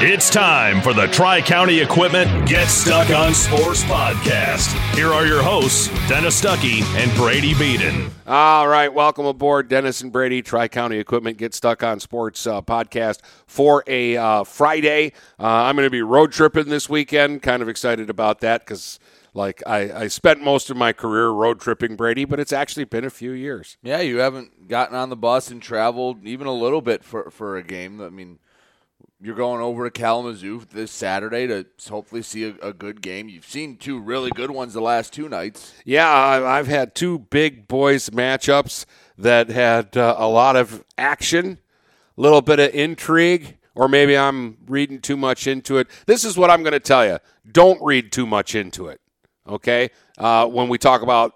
It's time for the Tri County Equipment Get Stuck on Sports podcast. Here are your hosts, Dennis Stuckey and Brady Beaton. All right, welcome aboard, Dennis and Brady, Tri County Equipment Get Stuck on Sports uh, podcast for a uh, Friday. Uh, I'm going to be road tripping this weekend. Kind of excited about that because. Like I, I spent most of my career road tripping Brady, but it's actually been a few years. Yeah, you haven't gotten on the bus and traveled even a little bit for for a game. I mean, you're going over to Kalamazoo this Saturday to hopefully see a, a, good game. You've seen two really good ones the last two nights. Yeah, I've had two big boys matchups that had uh, a lot of action, a little bit of intrigue, or maybe I'm reading too much into it. This is what I'm going to tell you: don't read too much into it okay, uh, when we talk about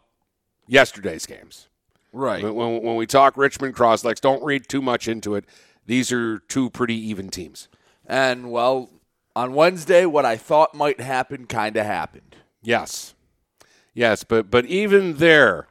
yesterday's games. Right. When, when we talk Richmond Croslex, don't read too much into it. These are two pretty even teams. And, well, on Wednesday, what I thought might happen kind of happened. Yes. Yes, but, but even there,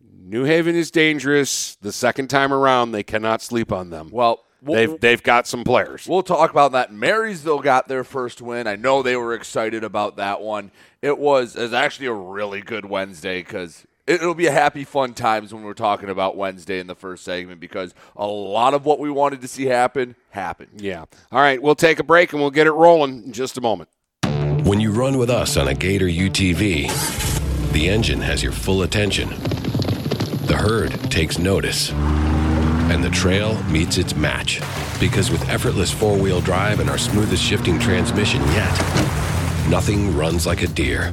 New Haven is dangerous. The second time around, they cannot sleep on them. Well, they've they've got some players. We'll talk about that. Marysville got their first win. I know they were excited about that one. It was is actually a really good Wednesday because it'll be a happy fun times when we're talking about Wednesday in the first segment because a lot of what we wanted to see happen happened. Yeah. All right, we'll take a break and we'll get it rolling in just a moment. When you run with us on a Gator UTV, the engine has your full attention. The herd takes notice and the trail meets its match. Because with effortless four wheel drive and our smoothest shifting transmission yet, nothing runs like a Deere.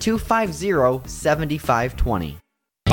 250 7520.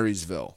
Marysville.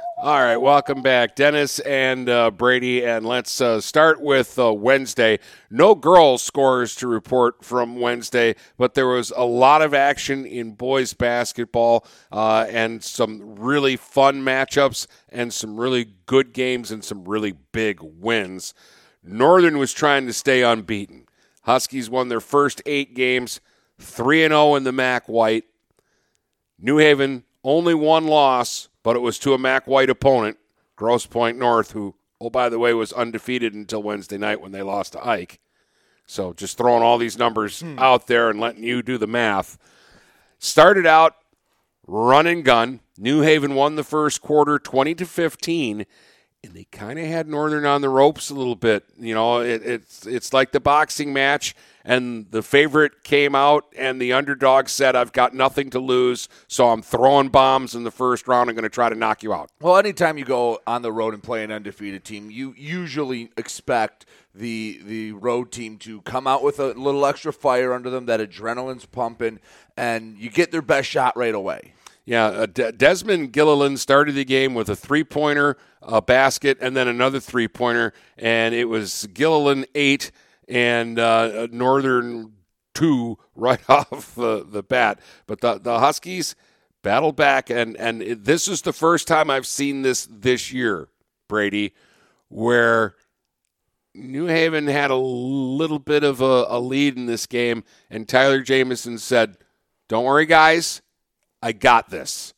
All right, welcome back, Dennis and uh, Brady, and let's uh, start with uh, Wednesday. No girls scores to report from Wednesday, but there was a lot of action in boys basketball uh, and some really fun matchups and some really good games and some really big wins. Northern was trying to stay unbeaten. Huskies won their first eight games, three and zero in the MAC White. New Haven only one loss but it was to a Mac White opponent, Grosse Pointe North, who, oh, by the way, was undefeated until Wednesday night when they lost to Ike. So just throwing all these numbers hmm. out there and letting you do the math. Started out run and gun. New Haven won the first quarter 20 to 15 and they kind of had Northern on the ropes a little bit. You know, it, it's it's like the boxing match and the favorite came out and the underdog said i've got nothing to lose so i'm throwing bombs in the first round. I'm going to try to knock you out. Well anytime you go on the road and play an undefeated team you usually expect the the road team to come out with a little extra fire under them that adrenaline's pumping and you get their best shot right away. Yeah, uh, De- Desmond Gilliland started the game with a three pointer, a basket, and then another three pointer, and it was Gilliland eight, and uh, Northern two right off the, the bat. But the, the Huskies battled back, and, and this is the first time I've seen this this year, Brady, where New Haven had a little bit of a, a lead in this game, and Tyler Jamison said, Don't worry, guys, I got this.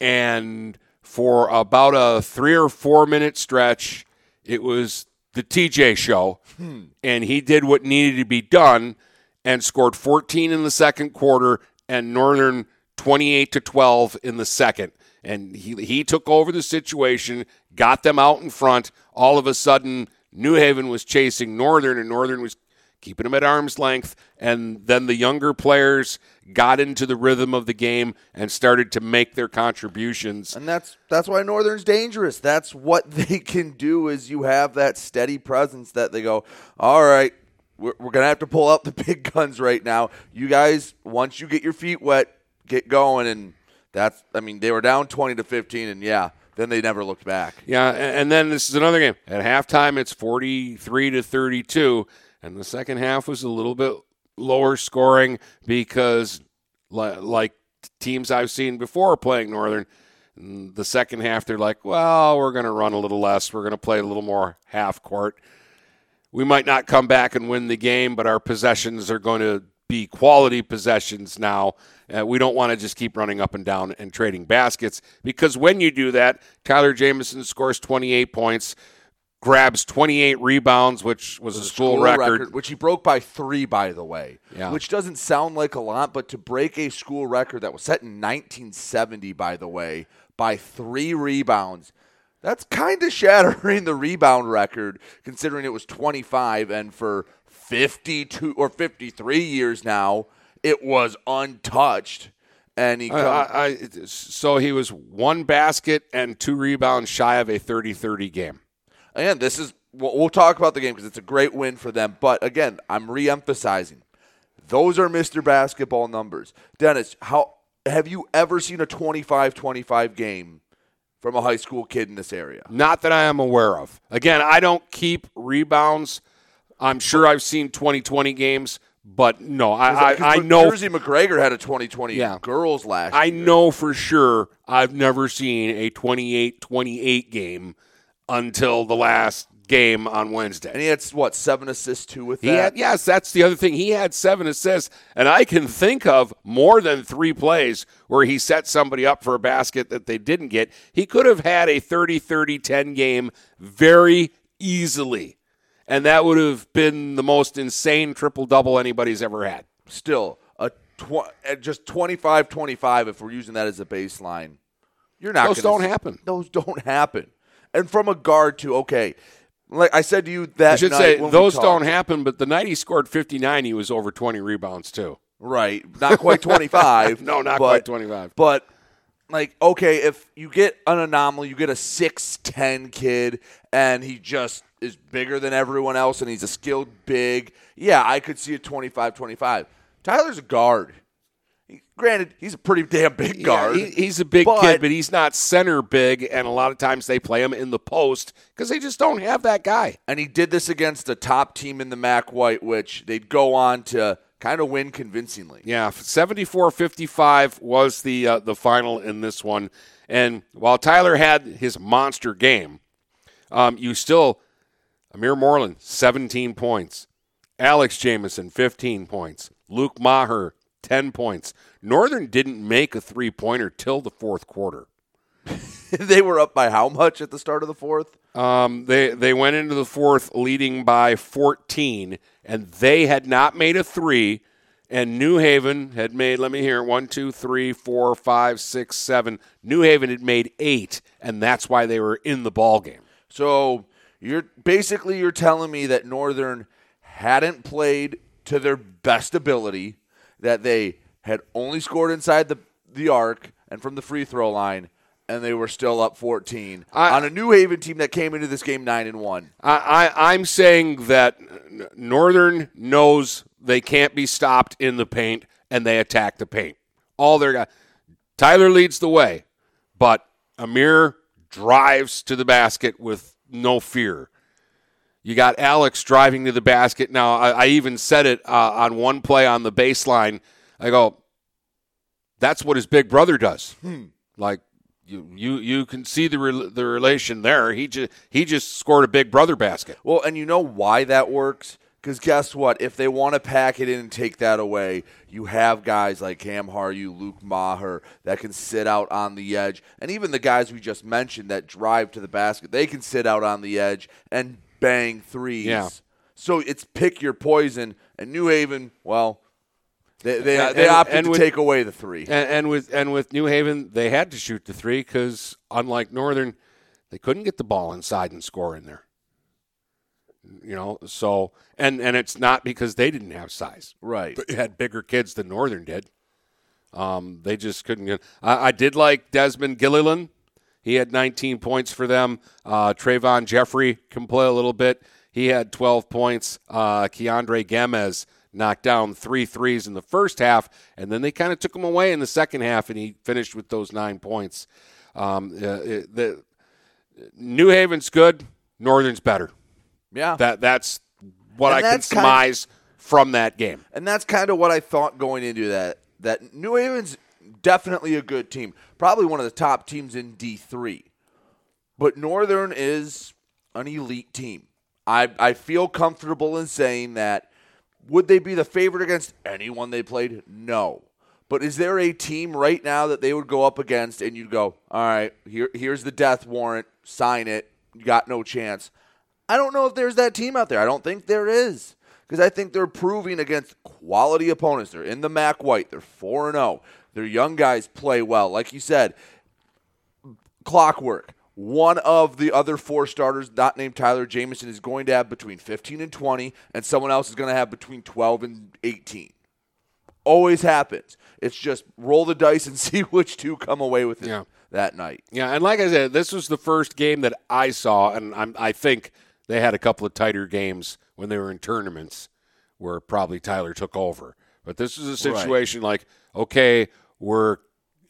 And for about a three or four minute stretch, it was the TJ show, hmm. and he did what needed to be done and scored 14 in the second quarter and Northern 28 to 12 in the second. And he, he took over the situation, got them out in front. All of a sudden, New Haven was chasing Northern, and Northern was keeping them at arm's length. And then the younger players got into the rhythm of the game and started to make their contributions. And that's that's why Northern's dangerous. That's what they can do is you have that steady presence that they go, all right, we're, we're going to have to pull out the big guns right now. You guys, once you get your feet wet, get going. And that's, I mean, they were down 20 to 15, and yeah, then they never looked back. Yeah, and then this is another game. At halftime, it's 43 to 32 and the second half was a little bit lower scoring because, like teams I've seen before playing Northern, the second half they're like, well, we're going to run a little less, we're going to play a little more half court. We might not come back and win the game, but our possessions are going to be quality possessions now. Uh, we don't want to just keep running up and down and trading baskets because when you do that, Tyler Jamison scores 28 points grabs 28 rebounds, which was, was a school, school record. record. Which he broke by three, by the way. Yeah. Which doesn't sound like a lot, but to break a school record that was set in 1970, by the way, by three rebounds, that's kind of shattering the rebound record, considering it was 25, and for 52 or 53 years now, it was untouched. And he, I, I, so he was one basket and two rebounds shy of a 30-30 game again, this is we'll talk about the game because it's a great win for them. But again, I'm re-emphasizing those are Mr. Basketball numbers. Dennis, how have you ever seen a 25-25 game from a high school kid in this area? Not that I am aware of. Again, I don't keep rebounds. I'm sure I've seen 2020 games, but no, I, I, I know Jersey McGregor had a 2020 yeah. girls last. I year. know for sure I've never seen a 28-28 game until the last game on Wednesday. And he had what seven assists too with he that. Had, yes, that's the other thing. He had seven assists, and I can think of more than three plays where he set somebody up for a basket that they didn't get. He could have had a 30-30-10 game very easily, and that would have been the most insane triple double anybody's ever had. Still, a tw- just 25-25 if we're using that as a baseline You're not. Those gonna don't happen. Those don't happen. And from a guard to okay, like I said to you that I should say those don't happen, but the night he scored 59, he was over 20 rebounds too. Right. Not quite 25. No, not but- quite 25. But, like, okay, if you get an anomaly, you get a 6'10 kid, and he just is bigger than everyone else, and he's a skilled big, yeah, I could see a 25 25. Tyler's a guard. Granted, he's a pretty damn big guard. Yeah, he- he's a big but- kid, but he's not center big, and a lot of times they play him in the post because they just don't have that guy. And he did this against a top team in the MAC White, which they'd go on to kind of win convincingly. Yeah, 74-55 was the uh, the final in this one. And while Tyler had his monster game, um, you still Amir Moreland 17 points, Alex Jamison 15 points, Luke Maher 10 points. Northern didn't make a three pointer till the fourth quarter. they were up by how much at the start of the fourth? Um, they they went into the fourth leading by 14, and they had not made a three. And New Haven had made, let me hear, one, two, three, four, five, six, seven. New Haven had made eight, and that's why they were in the ball game. So you're basically you're telling me that Northern hadn't played to their best ability, that they had only scored inside the the arc and from the free throw line, and they were still up 14 I- on a New Haven team that came into this game nine and one. I, I, I'm saying that Northern knows they can't be stopped in the paint, and they attack the paint. All their guys. Tyler leads the way, but Amir drives to the basket with no fear. You got Alex driving to the basket. Now, I, I even said it uh, on one play on the baseline. I go, that's what his big brother does. Like you, you, you can see the re- the relation there. He just he just scored a big brother basket. Well, and you know why that works? Because guess what? If they want to pack it in and take that away, you have guys like Cam Haryu, Luke Maher that can sit out on the edge, and even the guys we just mentioned that drive to the basket, they can sit out on the edge and bang threes. Yeah. So it's pick your poison. And New Haven, well, they they, And- they and- opted and to with- take away the three. And, and with and with New Haven, they had to shoot the three because unlike Northern, they couldn't get the ball inside and score in there. You know, so and and it's not because they didn't have size. Right. They had bigger kids than Northern did. Um, they just couldn't get. I, I did like Desmond Gilliland. He had 19 points for them. Uh, Trayvon Jeffrey can play a little bit. He had 12 points. Uh, Keandre Gemez knocked down three threes in the first half, and then they kind of took him away in the second half, and he finished with those nine points. Um, uh, it- the New Haven's good. Northern's better. Yeah. That that's what And I that's can surmise from that game. And that's kind of what I thought going into that. That New Haven's definitely a good team, probably one of the top teams in D three. But Northern is an elite team. I I feel comfortable in saying that. Would they be the favorite against anyone they played? No. But is there a team right now that they would go up against and you'd go, all right, here here's the death warrant, sign it, you got no chance. I don't know if there's that team out there. I don't think there is. Because I think they're proving against quality opponents. They're in the MAC White. They're 4 0. Their young guys play well. Like you said, clockwork. One of the other four starters, not named Tyler Jamison, is going to have between 15 and 20, and someone else is going to have between 12 and 18. Always happens. It's just roll the dice and see which two come away with it Yeah. that night. Yeah, and like I said, this was the first game that I saw, and I'm, I think they had a couple of tighter games when they were in tournaments where probably Tyler took over. But this is a situation like, okay, we're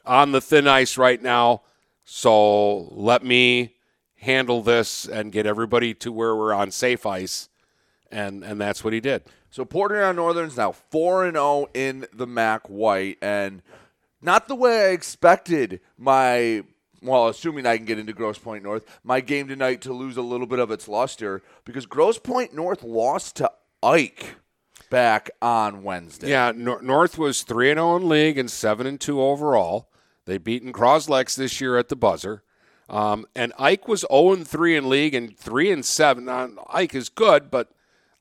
on the thin ice right now, so let me handle this and get everybody to where we're on safe ice, and and that's what he did. So Port Huron Northern's now 4 and 0 in the MAC White. And not the way I expected my well, assuming I can get into Grosse Pointe North, my game tonight to lose a little bit of its luster because Grosse Pointe North lost to Ike back on Wednesday. Yeah, Nor- North was three and zero in league and seven and two overall. They beaten Croslex this year at the buzzer, um, and Ike was zero and three in league and three and seven. Now, Ike is good, but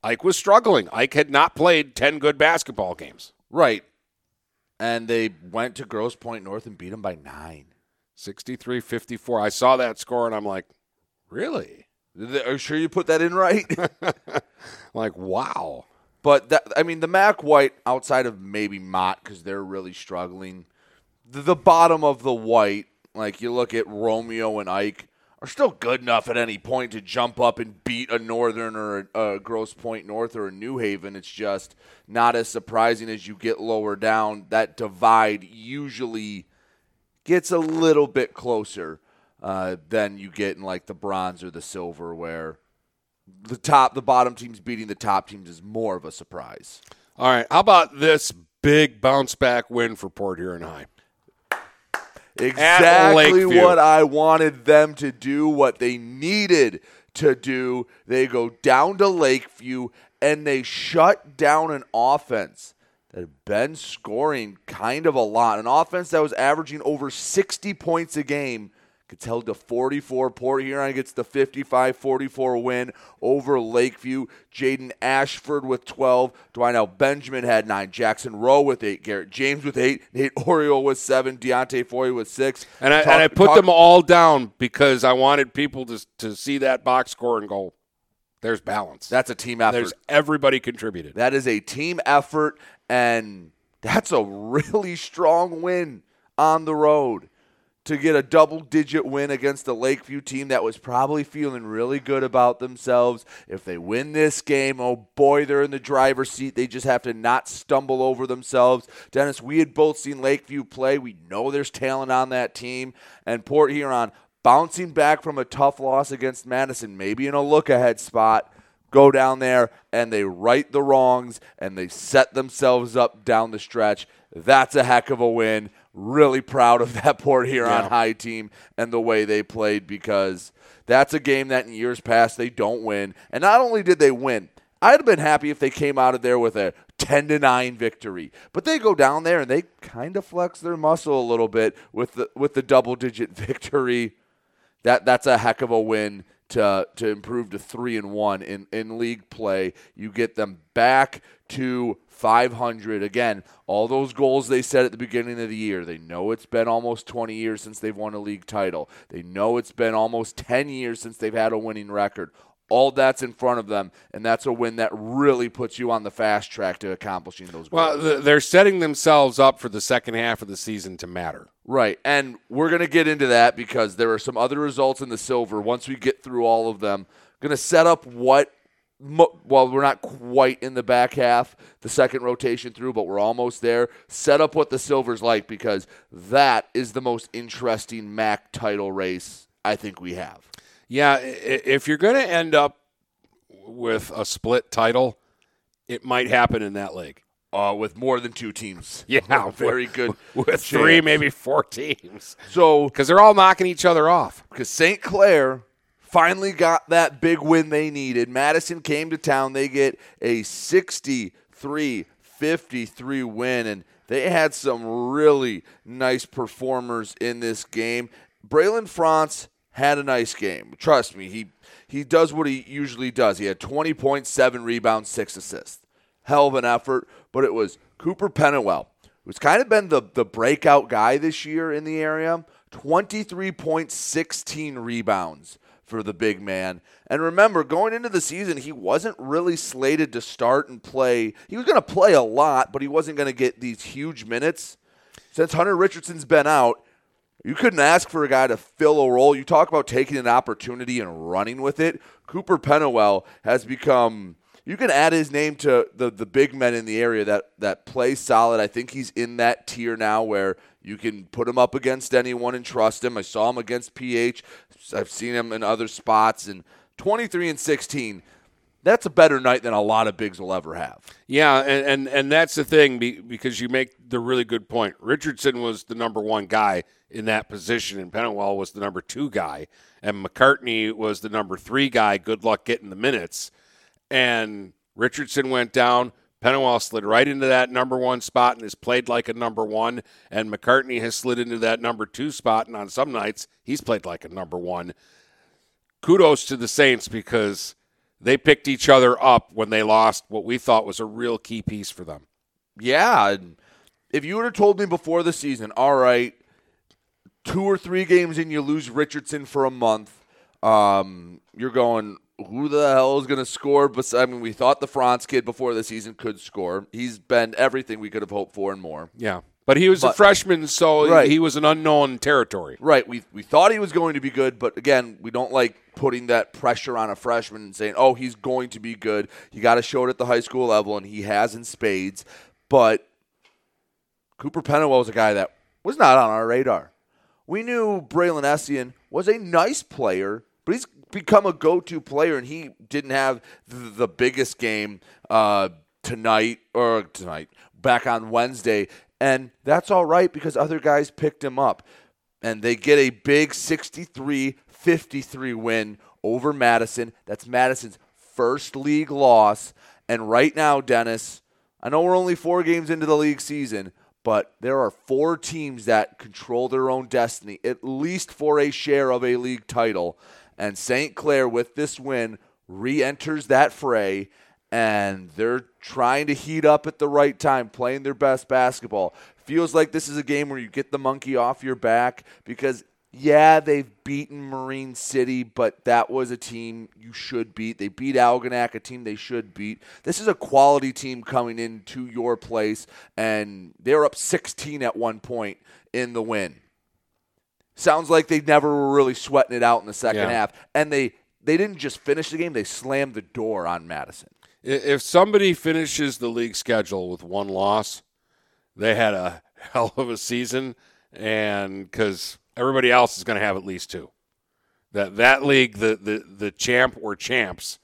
Ike was struggling. Ike had not played ten good basketball games. Right. And they went to Grosse Pointe North and beat them by 9. 63 54. I saw that score and I'm like, really? Are you sure you put that in right? like, wow. But that, I mean, the Mac White outside of maybe Mott because they're really struggling. The, the bottom of the white, like you look at Romeo and Ike, are still good enough at any point to jump up and beat a Northern or a, a Grosse Pointe North or a New Haven. It's just not as surprising as you get lower down. That divide usually gets a little bit closer uh, than you get in like the bronze or the silver, where the top, the bottom teams beating the top teams is more of a surprise. All right. How about this big bounce back win for Port Huron High? Exactly what I wanted them to do, what they needed to do. They go down to Lakeview and they shut down an offense that had been scoring kind of a lot. An offense that was averaging over 60 points a game gets held to 44. Port Huron gets the 55-44 win over Lakeview. Jaden Ashford with 12. Dwinell Benjamin had nine. Jackson Rowe with eight. Garrett James with eight. Nate Oriole with seven. Deontay Foy with six. And I, talk, and I put talk, them all down because I wanted people to, to see that box score and go, there's balance. That's a team effort. There's everybody contributed. That is a team effort, and that's a really strong win on the road to get a double digit win against the Lakeview team that was probably feeling really good about themselves. If they win this game, oh boy, they're in the driver's seat. They just have to not stumble over themselves. Dennis, we had both seen Lakeview play. We know there's talent on that team. And Port Huron bouncing back from a tough loss against Madison, maybe in a look ahead spot go down there and they right the wrongs and they set themselves up down the stretch. That's a heck of a win really proud of that Port Huron yeah. High team and the way they played because that's a game that in years past they don't win. And not only did they win, I'd have been happy if they came out of there with a 10 to 9 victory. But they go down there and they kind of flex their muscle a little bit with the with the double digit victory. That that's a heck of a win to to improve to 3 and 1 in in league play. You get them back to 500. Again, all those goals they set at the beginning of the year. They know it's been almost 20 years since they've won a league title. They know it's been almost 10 years since they've had a winning record. All that's in front of them, and that's a win that really puts you on the fast track to accomplishing those goals. Well, they're setting themselves up for the second half of the season to matter. Right. And we're going to get into that because there are some other results in the silver once we get through all of them. Going to set up what well, we're not quite in the back half, the second rotation through, but we're almost there. Set up what the Silver's like because that is the most interesting MAC title race I think we have. Yeah, if you're going to end up with a split title, it might happen in that league. Uh, with more than two teams. Yeah, very good. With chance. three, maybe four teams. So, because they're all knocking each other off. Because St. Clair finally got that big win they needed. Madison came to town. They get a 63 53 win, and they had some really nice performers in this game. Braylon France had a nice game. Trust me, he, he does what he usually does. He had 20.7 rebounds, six assists. Hell of an effort, but it was Cooper Pennywell, who's kind of been the, the breakout guy this year in the area. 23.16 rebounds for the big man. And remember, going into the season, he wasn't really slated to start and play. He was going to play a lot, but he wasn't going to get these huge minutes. Since Hunter Richardson's been out, you couldn't ask for a guy to fill a role. You talk about taking an opportunity and running with it. Cooper Pennywell has become. You can add his name to the the big men in the area that that play solid. I think he's in that tier now where you can put him up against anyone and trust him. I saw him against PH. I've seen him in other spots. And 23 and 16, that's a better night than a lot of bigs will ever have. Yeah, and, and, and that's the thing because you make the really good point. Richardson was the number one guy in that position, and Pennywell was the number two guy, and McCartney was the number three guy. Good luck getting the minutes. And Richardson went down. Pennywell slid right into that number one spot and has played like a number one. And McCartney has slid into that number two spot. And on some nights, he's played like a number one. Kudos to the Saints because they picked each other up when they lost what we thought was a real key piece for them. Yeah. If you would have told me before the season, all right, two or three games in, you lose Richardson for a month. Um, you're going, who the hell is going to score? But I mean, we thought the Franz kid before the season could score. He's been everything we could have hoped for and more. Yeah. But he was a freshman, so Right. he was an unknown territory. Right. We we thought he was going to be good, but again, we don't like putting that pressure on a freshman and saying, "Oh, he's going to be good." You got to show it at the high school level, and he has in spades. But Cooper Pennywell was a guy that was not on our radar. We knew Braylon Essian was a nice player, but he's become a go-to player, and he didn't have the, biggest game uh, tonight or tonight back on Wednesday, and that's all right because other guys picked him up, and they get a big 63-53 win over Madison. That's Madison's first league loss, and right now, Dennis, I know we're only four games into the league season, but there are four teams that control their own destiny, at least for a share of a league title. And St. Clair, with this win, re enters that fray, and they're trying to heat up at the right time, playing their best basketball. Feels like this is a game where you get the monkey off your back because yeah, they've beaten Marine City, but that was a team you should beat. They beat Algonac, a team they should beat. This is a quality team coming into your place, and they're up 16 at one point in the win. Sounds like they never were really sweating it out in the second Yeah. half, and they they didn't just finish the game; they slammed the door on Madison. If somebody finishes the league schedule with one loss, they had a hell of a season, and because everybody else is going to have at least two. That that league, the the the champ or champs,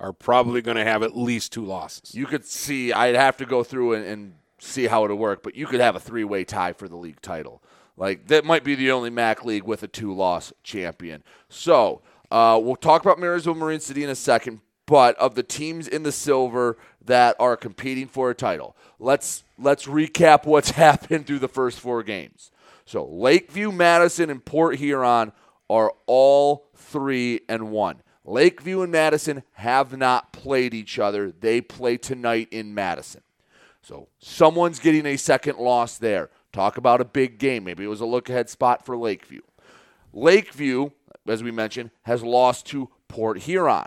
are probably going to have at least two losses. You could see. I'd have to go through and, and see how it'll work, but you could have a three way tie for the league title. Like that might be the only MAC league with a two loss champion. So uh, we'll talk about Marysville Marine City in a second. But of the teams in the silver that are competing for a title, let's let's recap what's happened through the first four games. So Lakeview, Madison, and Port Huron are all three and one. Lakeview and Madison have not played each other. They play tonight in Madison. So someone's getting a second loss there. Talk about a big game. Maybe it was a look ahead spot for Lakeview. Lakeview, as we mentioned, has lost to Port Huron.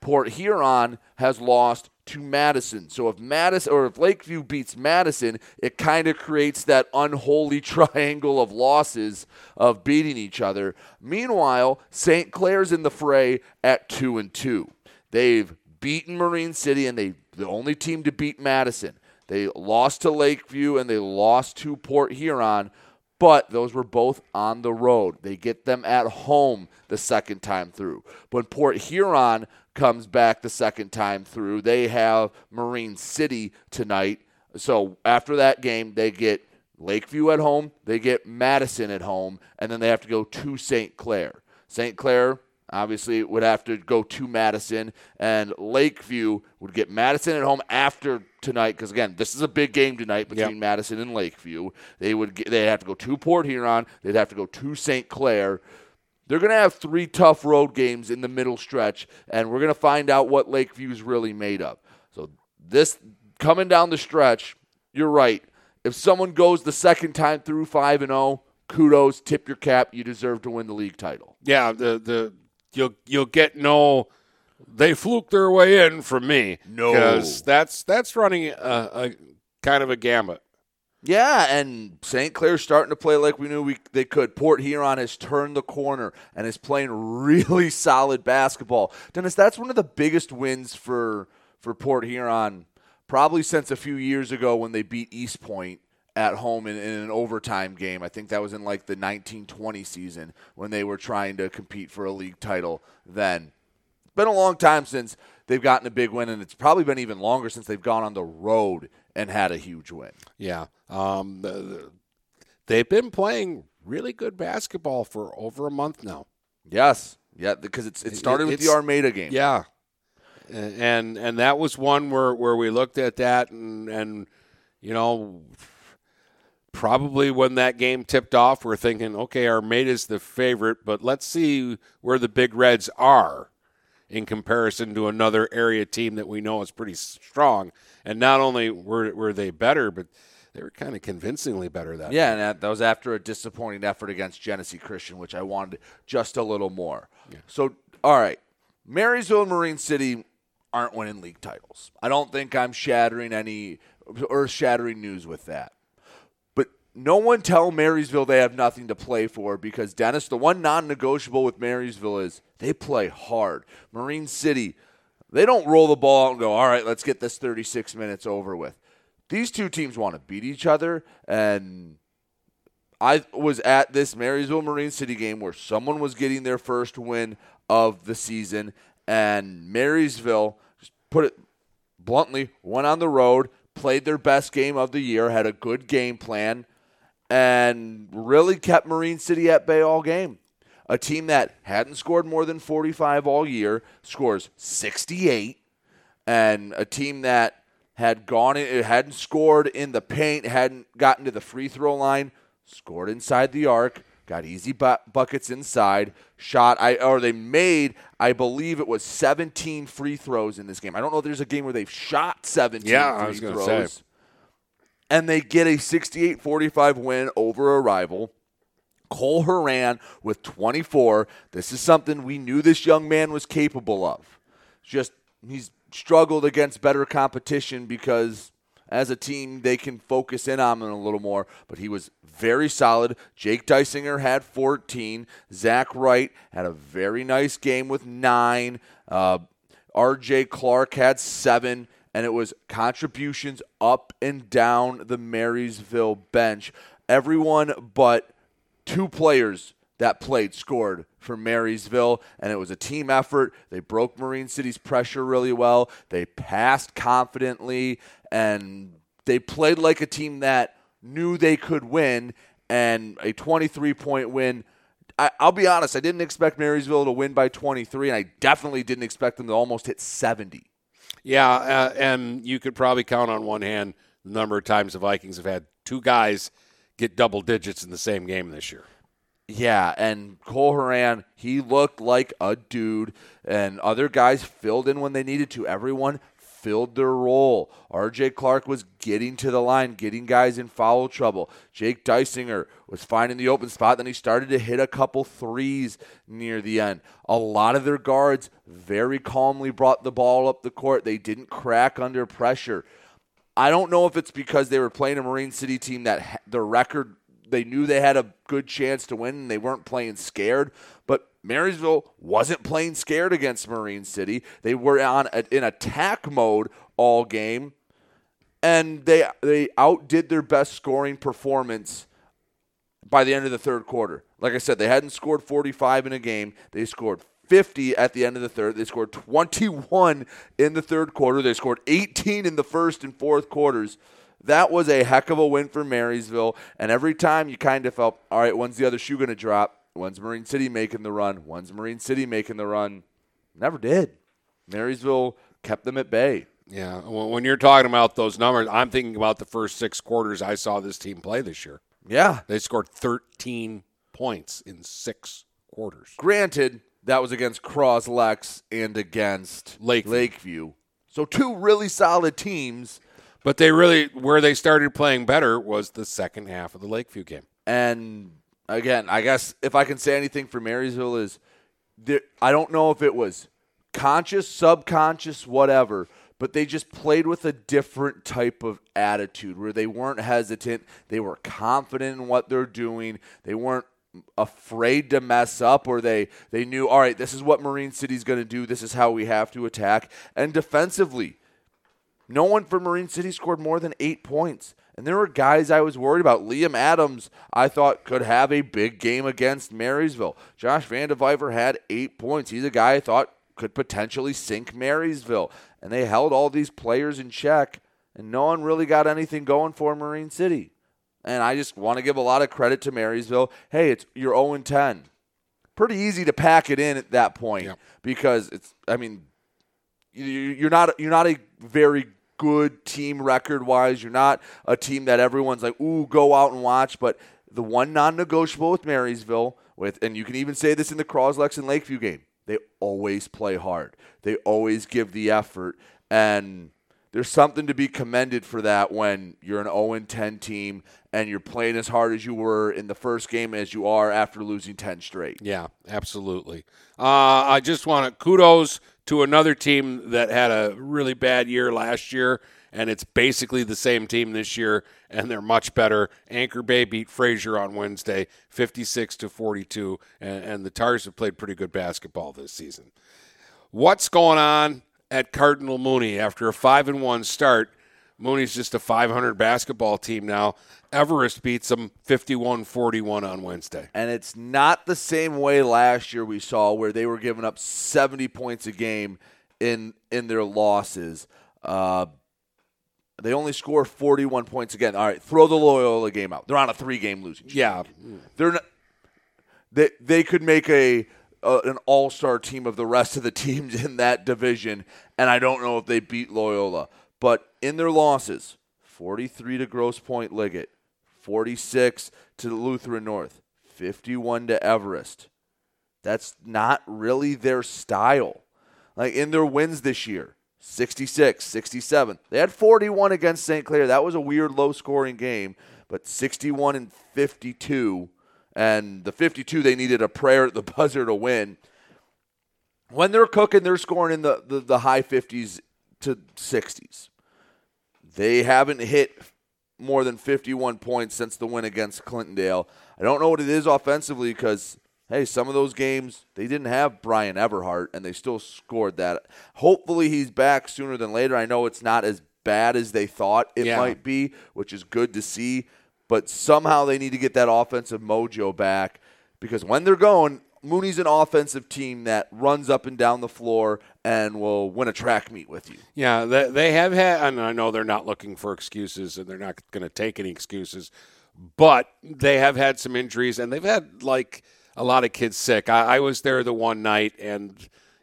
Port Huron has lost to Madison. So if Madison or if Lakeview beats Madison, it kind of creates that unholy triangle of losses of beating each other. Meanwhile, St. Clair's in the fray at 2 and 2. They've beaten Marine City and they the only team to beat Madison. They lost to Lakeview and they lost to Port Huron, but those were both on the road. They get them at home the second time through. When Port Huron comes back the second time through, they have Marine City tonight. So after that game, they get Lakeview at home, they get Madison at home, and then they have to go to St. Clair. St. Clair obviously would have to go to Madison, and Lakeview would get Madison at home after tonight because again, this is a big game tonight between Yep. Madison and Lakeview. They would get, they have to go to Port Huron, they'd have to go to St. Clair. They're going to have three tough road games in the middle stretch, and we're going to find out what Lakeview's really made of. So this coming down the stretch, you're right. If someone goes the second time through five and zero, kudos, tip your cap. You deserve to win the league title. Yeah, the the you'll you'll get no. They fluke their way in from me. No. because that's that's running a, a kind of a gambit. Yeah, and St. Clair's starting to play like we knew we, they could. Port Huron has turned the corner and is playing really solid basketball. Dennis, that's one of the biggest wins for for Port Huron probably since a few years ago when they beat Eastpointe at home in, in an overtime game. I think that was in like the 1920 season when they were trying to compete for a league title then. It's been a long time since they've gotten a big win, and it's probably been even longer since they've gone on the road and had a huge win. Yeah, um, the, the, they've been playing really good basketball for over a month now. Yes, yeah, because it's it started with the Armada game. Yeah, and and that was one where, where we looked at that and and you know probably when that game tipped off, we're thinking, okay, Armada's the favorite, but let's see where the Big Reds are in comparison to another area team that we know is pretty strong. And not only were were they better, but they were kind of convincingly better that. Yeah, and that, was after a disappointing effort against Genesee Christian, which I wanted just a little more. So, all right, Marysville and Marine City aren't winning league titles. I don't think I'm shattering any earth-shattering news with that. No one tell Marysville they have nothing to play for because Dennis, the one non-negotiable with Marysville is they play hard. Marine City, they don't roll the ball out and go, all right, let's get this 36 minutes over with. These two teams want to beat each other, and I was at this Marysville Marine City game where someone was getting their first win of the season, and Marysville, just put it bluntly, went on the road, played their best game of the year, had a good game plan, and really kept Marine City at bay all game. A team that hadn't scored more than 45 all year scores 68, and a team that had gone in, it hadn't scored in the paint, hadn't gotten to the free throw line, scored inside the arc, got easy bu- buckets inside, shot I or they made I believe it was 17 free throws in this game. I don't know if there's a game where they've shot 17 Yeah, free I was throws. say. And they get a 68-45 win over a rival. Cole Horan with 24. This is something we knew this young man was capable of. Just he's struggled against better competition because as a team they can focus in on him a little more. But he was very solid. Jake Dysinger had 14. Zach Wright had a very nice game with nine. Uh, R.J. Clark had seven. And it was contributions up and down the Marysville bench. Everyone but two players that played scored for Marysville, and it was a team effort. They broke Marine City's pressure really well. They passed confidently, and they played like a team that knew they could win. And a 23 point win. I, I'll be honest, I didn't expect Marysville to win by 23, and I definitely didn't expect them to almost hit 70. Yeah, uh, and you could probably count on one hand the number of times the Vikings have had two guys get double digits in the same game this year. Yeah, and Cole Horan, he looked like a dude, and other guys filled in when they needed to. Everyone filled their role. RJ Clark was getting to the line, getting guys in foul trouble. Jake Dysinger was finding the open spot. Then he started to hit a couple threes near the end. A lot of their guards very calmly brought the ball up the court. They didn't crack under pressure. I don't know if it's because they were playing a Marine City team that ha- their record they knew they had a good chance to win and they weren't playing scared, but Marysville wasn't playing scared against Marine City. They were on a, in attack mode all game and they they outdid their best scoring performance by the end of the third quarter. Like I said, they hadn't scored 45 in a game. They scored 50 at the end of the third. They scored 21 in the third quarter. They scored 18 in the first and fourth quarters. That was a heck of a win for Marysville. And every time you kind of felt, all right, when's the other shoe going to drop? When's Marine City making the run? When's Marine City making the run? Never did. Marysville kept them at bay. Yeah, when when you're talking about those numbers, I'm thinking about the first six quarters I saw this team play this year. Yeah. They scored 13 points in six quarters. Granted, that was against Cross Lex and against Lakeview. Lakeview. So two really solid teams. But they really, where they started playing better was the second half of the Lakeview game. And again, I guess if I can say anything for Marysville is, there, I don't know if it was conscious, subconscious, whatever, but they just played with a different type of attitude where they weren't hesitant. They were confident in what they're doing. They weren't afraid to mess up or they they knew all right this is what marine city's going to do this is how we have to attack and defensively no one for Marine City scored more than eight points. And there were guys I was worried about. Liam Adams, I thought, could have a big game against Marysville. Josh Vandeviver had eight points. He's a guy I thought could potentially sink Marysville. And they held all these players in check, and no one really got anything going for Marine City. And I just want to give a lot of credit to Marysville. Hey, it's you're 0 10. Pretty easy to pack it in at that point Yep. because it's. I mean, you- you're not you're not a very good team record wise. You're not a team that everyone's like, ooh, go out and watch. But the one non-negotiable with Marysville, with and you can even say this in the Croslex and Lakeview game, they always play hard. They always give the effort, and there's something to be commended for that when you're an 0 10 team and you're playing as hard as you were in the first game as you are after losing 10 straight. Yeah, absolutely. Uh, I just want to kudos to another team that had a really bad year last year, and it's basically the same team this year, and they're much better. Anchor Bay beat Fraser on Wednesday, 56 to 42, and, and the Tars have played pretty good basketball this season. What's going on at Cardinal Mooney after a five and one start? Mooney's just a 500 basketball team now. Everest beats them 51 41 on Wednesday. And it's not the same way last year we saw where they were giving up 70 points a game in in their losses. Uh, they only score 41 points again. All right, throw the Loyola game out. They're on a three game losing streak. Yeah. They're not, they they could make a uh, an all star team of the rest of the teams in that division, and I don't know if they beat Loyola. But in their losses, 43 to Grosse Pointe Liggett, 46 to Lutheran North, 51 to Everest. That's not really their style. Like in their wins this year, 66, 67. They had 41 against St. Clair. That was a weird low scoring game, but 61 and 52. And the 52, they needed a prayer at the buzzer to win. When they're cooking, they're scoring in the, the, the high 50s to 60s. They haven't hit more than 51 points since the win against Clintondale. I don't know what it is offensively because, hey, some of those games, they didn't have Brian Everhart and they still scored that. Hopefully he's back sooner than later. I know it's not as bad as they thought it Yeah. might be, which is good to see. But somehow they need to get that offensive mojo back because when they're going, Mooney's an offensive team that runs up and down the floor and will win a track meet with you. Yeah, they, they have had, and I know they're not looking for excuses and they're not going to take any excuses, but they have had some injuries and they've had like a lot of kids sick. I, I was there the one night and,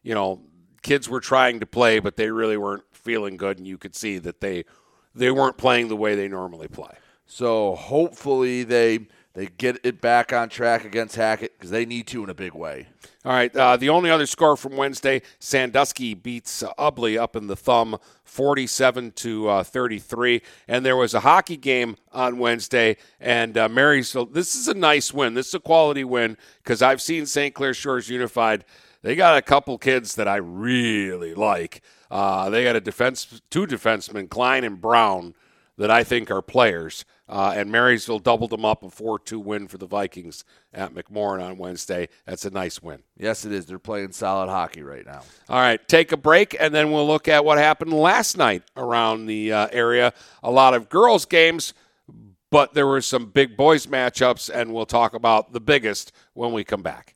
you know, kids were trying to play, but they really weren't feeling good, and you could see that they they weren't playing the way they normally play. So hopefully they they get it back on track against Hackett because they need to in a big way. All right. Uh, the only other score from Wednesday, Sandusky beats uh, Ubly up in the thumb, forty-seven to uh, thirty-three. And there was a hockey game on Wednesday, and uh, Marysville. This is a nice win. This is a quality win because I've seen St. Clair Shores Unified. They got a couple kids that I really like. Uh, they got a defense, two defensemen, Klein and Brown, that I think are players. Uh, and Marysville doubled them up a 4 2 win for the Vikings at McMorran on Wednesday. That's a nice win. Yes, it is. They're playing solid hockey right now. All right, take a break, and then we'll look at what happened last night around the uh, area. A lot of girls' games, but there were some big boys' matchups, and we'll talk about the biggest when we come back.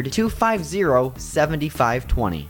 250 7520.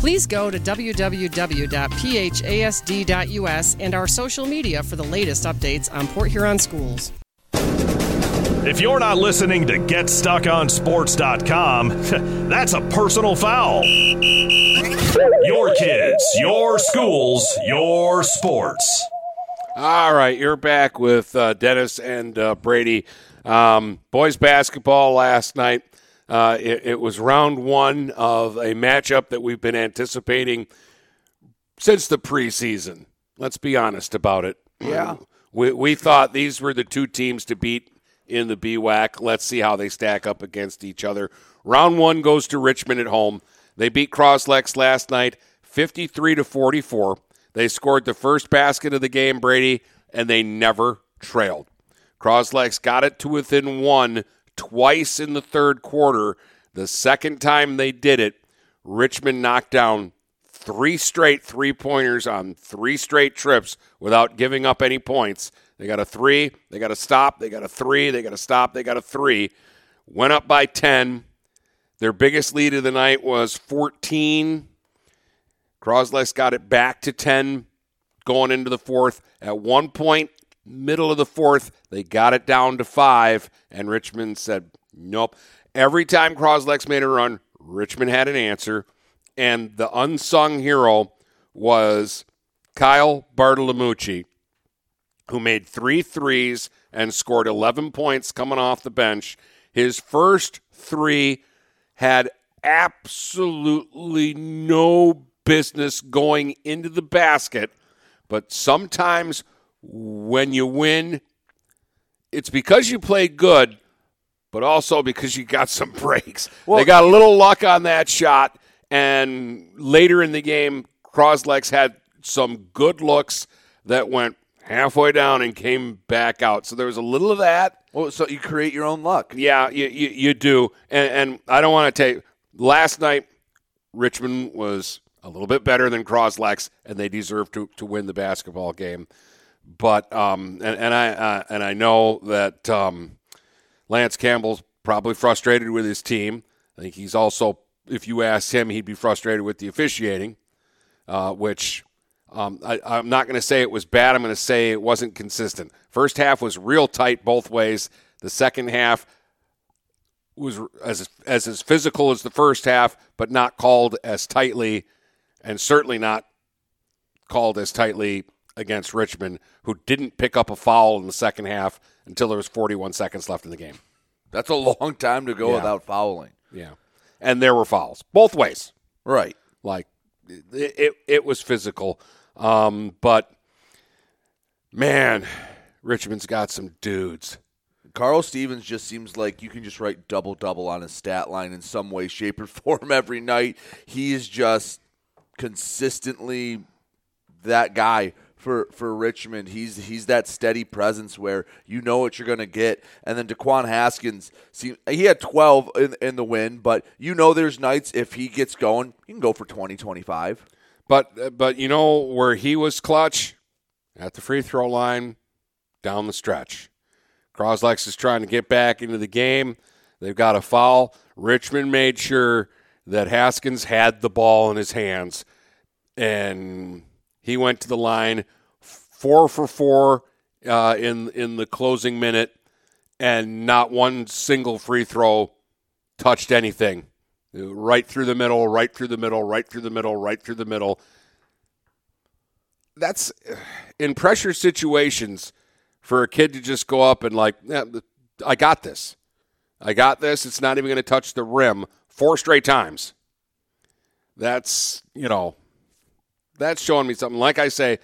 Please go to www.phasd.us and our social media for the latest updates on Port Huron schools. If you're not listening to GetStuckOnSports.com, that's a personal foul. Your kids, your schools, your sports. All right, you're back with uh, Dennis and uh, Brady. Um, boys basketball last night. Uh, it, it, was round one of a matchup that we've been anticipating since the preseason. Let's be honest about it. Yeah. We, we thought these were the two teams to beat in the BWAC. Let's see how they stack up against each other. Round one goes to Richmond at home. They beat Croslex last night 53 to 44. They scored the first basket of the game, Brady, and they never trailed. Croslex got it to within one twice in the third quarter. The second time they did it, Richmond knocked down three straight three pointers on three straight trips without giving up any points. They got a three, they got a stop, they got a three, they got a stop, they got a three. Went up by 10. Their biggest lead of the night was 14. Croslex got it back to 10 going into the fourth. At one point, middle of the fourth, they got it down to five, and Richmond said, nope. Every time Croslex made a run, Richmond had an answer, and the unsung hero was Kyle Bartolomucci, who made three threes and scored 11 points coming off the bench. His first three had absolutely no business going into the basket, but sometimes when you win, it's because you played good, but also because you got some breaks. Well, they got a little luck on that shot, and later in the game, Croslex had some good looks that went halfway down and came back out. So there was a little of that. Well, so you create your own luck. Yeah, you, you, you do. And, and I don't want to take last night. Richmond was a little bit better than Croslex, and they deserved to, to win the basketball game. But um, and, and I uh, and I know that um, Lance Campbell's probably frustrated with his team. I think he's also, if you ask him, he'd be frustrated with the officiating, uh, which um, I, I'm not going to say it was bad. I'm going to say it wasn't consistent. First half was real tight both ways. The second half was as as as physical as the first half, but not called as tightly, and certainly not called as tightly against Richmond, who didn't pick up a foul in the second half until there was 41 seconds left in the game. That's a long time to go yeah. without fouling. Yeah, and there were fouls both ways. Right, like it. It, it was physical, um, but Man, Richmond's got some dudes. Carl Stevens just seems like you can just write double double on his stat line in some way, shape, or form every night. He is just consistently that guy for for Richmond. He's he's that steady presence where you know what you're going to get. And then DeQuan Haskins, see, he had 12 in, in the win, but you know there's nights if he gets going, he can go for 20, 25. But but you know where he was clutch at the free throw line down the stretch. Croslex is trying to get back into the game. They've got a foul. Richmond made sure that Haskins had the ball in his hands, and he went to the line four for four uh, in in the closing minute, and not one single free throw touched anything. Right through the middle, right through the middle, right through the middle, right through the middle. That's in pressure situations for a kid to just go up and like, yeah, I got this. I got this. It's not even going to touch the rim four straight times. That's, you know, that's showing me something. Like I say,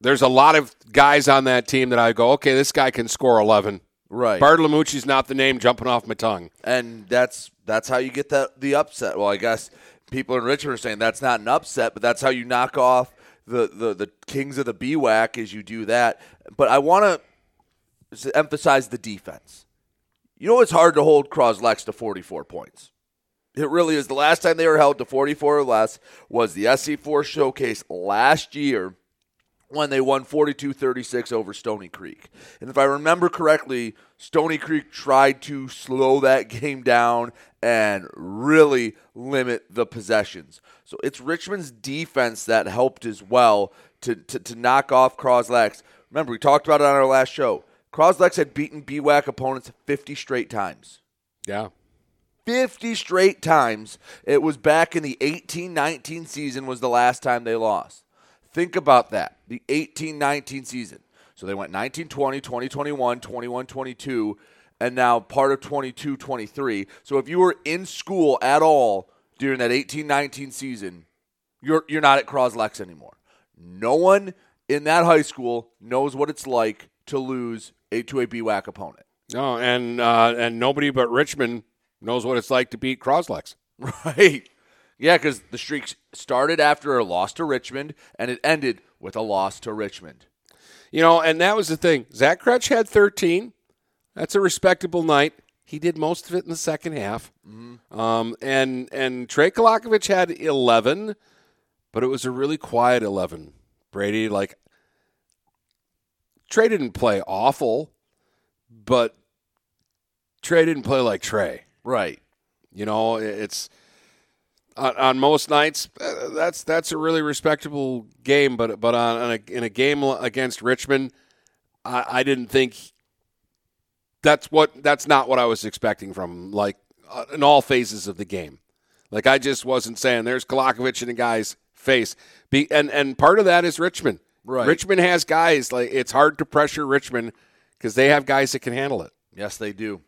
there's a lot of guys on that team that I go, okay, this guy can score 11. Right. Bartolomucci's not the name jumping off my tongue. And that's that's how you get that the upset. Well, I guess people in Richmond are saying that's not an upset, but that's how you knock off the, the, the kings of the BWAC as you do that. But I want to emphasize the defense. You know, it's hard to hold Croslex to 44 points. It really is. The last time they were held to 44 or less was the SC4 showcase last year when they won 42 36 over Stony Creek. And if I remember correctly, Stony Creek tried to slow that game down and really limit the possessions. So it's Richmond's defense that helped as well to, to, to knock off Croslex. Remember, we talked about it on our last show. Croslex had beaten BWAC opponents 50 straight times. Yeah. 50 straight times. It was back in the 18 19 season, was the last time they lost. Think about that. The 18 19 season. So they went 19 20, 20 21, 21 22, and now part of 22 23. So if you were in school at all during that 18 19 season, you're, you're not at Croslex anymore. No one in that high school knows what it's like to lose a, to a BWAC opponent. No, and uh, and nobody but Richmond knows what it's like to beat Croslex. Right. Yeah, because the streak started after a loss to Richmond, and it ended with a loss to Richmond. You know, and that was the thing. Zach Kretsch had 13. That's a respectable night. He did most of it in the second half. Mm-hmm. Um, and and Trey Kolakovic had 11, but it was a really quiet 11. Brady, like, Trey didn't play awful, but Trey didn't play like Trey. Right. You know, it's on, on most nights uh, that's that's a really respectable game, but but on, on a, in a game against Richmond, I, I didn't think that's what that's not what I was expecting from like uh, in all phases of the game. Like I just wasn't saying there's Kolakovic in a guy's face. Be, and and part of that is Richmond. Right. Richmond has guys like it's hard to pressure Richmond because they have guys that can handle it. Yes, they do.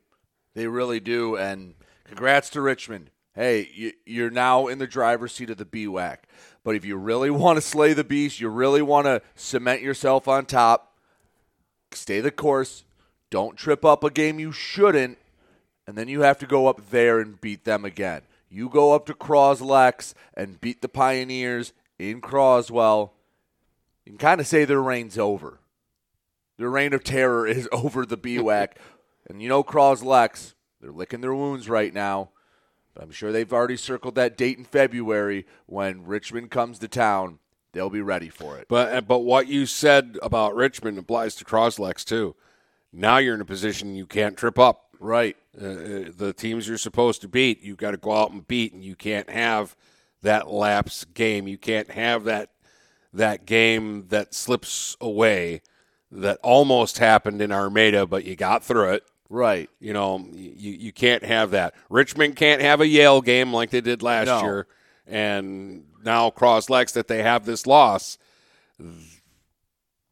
They really do. And congrats to Richmond. Hey, you, are now in the driver's seat of the BWAC. But if you really want to slay the beast, you really want to cement yourself on top, stay the course. Don't trip up a game you shouldn't, and then you have to go up there and beat them again. You go up to Croslex and beat the Pioneers in Croswell. You can kind of say their reign's over. Their reign of terror is over the BWAC. And you know Croslex, they're licking their wounds right now. But I'm sure they've already circled that date in February when Richmond comes to town. They'll be ready for it. But uh, but what you said about Richmond applies to Croslex too. Now you're in a position you can't trip up. Right. Uh, uh the teams you're supposed to beat, you've got to go out and beat, and you can't have that lapse game. You can't have that that game that slips away that almost happened in Armada, but you got through it. Right. You know, you, you can't have that. Richmond can't have a Yale game like they did last no. year. And now Croslex that they have this loss,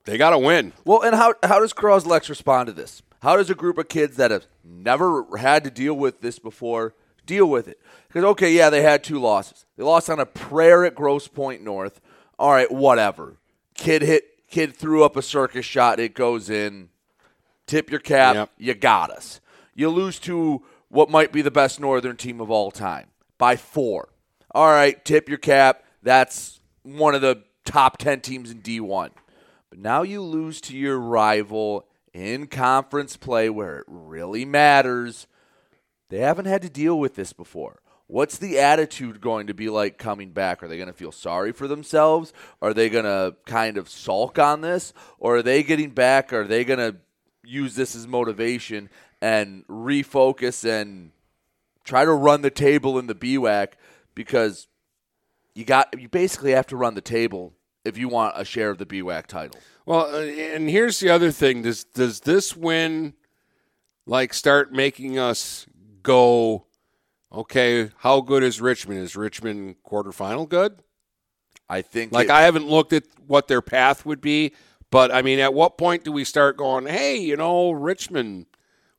they got to win. Well, and how, how does Croslex respond to this? How does a group of kids that have never had to deal with this before deal with it? Because, okay, yeah, they had two losses. They lost on a prayer at Grosse Pointe North. All right, whatever. Kid hit Kid threw up a circus shot, it goes in. Tip your cap, Yep. you got us. You lose to what might be the best Northern team of all time by four. All right, tip your cap. That's one of the top 10 teams in D1. But now you lose to your rival in conference play where it really matters. They haven't had to deal with this before. What's the attitude going to be like coming back? Are they going to feel sorry for themselves? Are they going to kind of sulk on this? Or are they getting back? Are they going to use this as motivation and refocus and try to run the table in the BWAC? Because you got you basically have to run the table if you want a share of the BWAC title. Well, uh, and here's the other thing: does does this win like start making us go? Okay, how good is Richmond? Is Richmond quarterfinal good? I think Like it- I haven't looked at what their path would be, but I mean, at what point do we start going? Hey, you know, Richmond,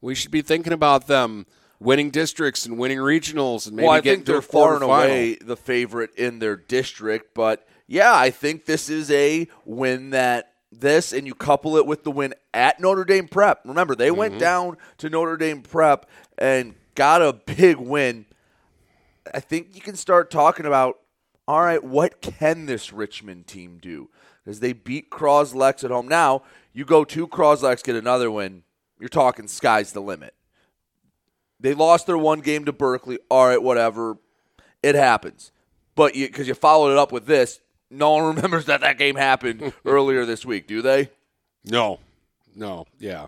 we should be thinking about them winning districts and winning regionals and maybe well, I getting think they're far and away the favorite in their district. But yeah, I think this is a win that this, and you couple it with the win at Notre Dame Prep. Remember, they went Mhm. down to Notre Dame Prep and got a big win. I think you can start talking about all right, what can this Richmond team do? Because they beat Croslex at home. Now, you go to Croslex, get another win, you're talking sky's the limit. They lost their one game to Berkeley. All right, whatever. It happens. But because you, followed it up with this, no one remembers that that game happened earlier this week, do they? No, no, yeah.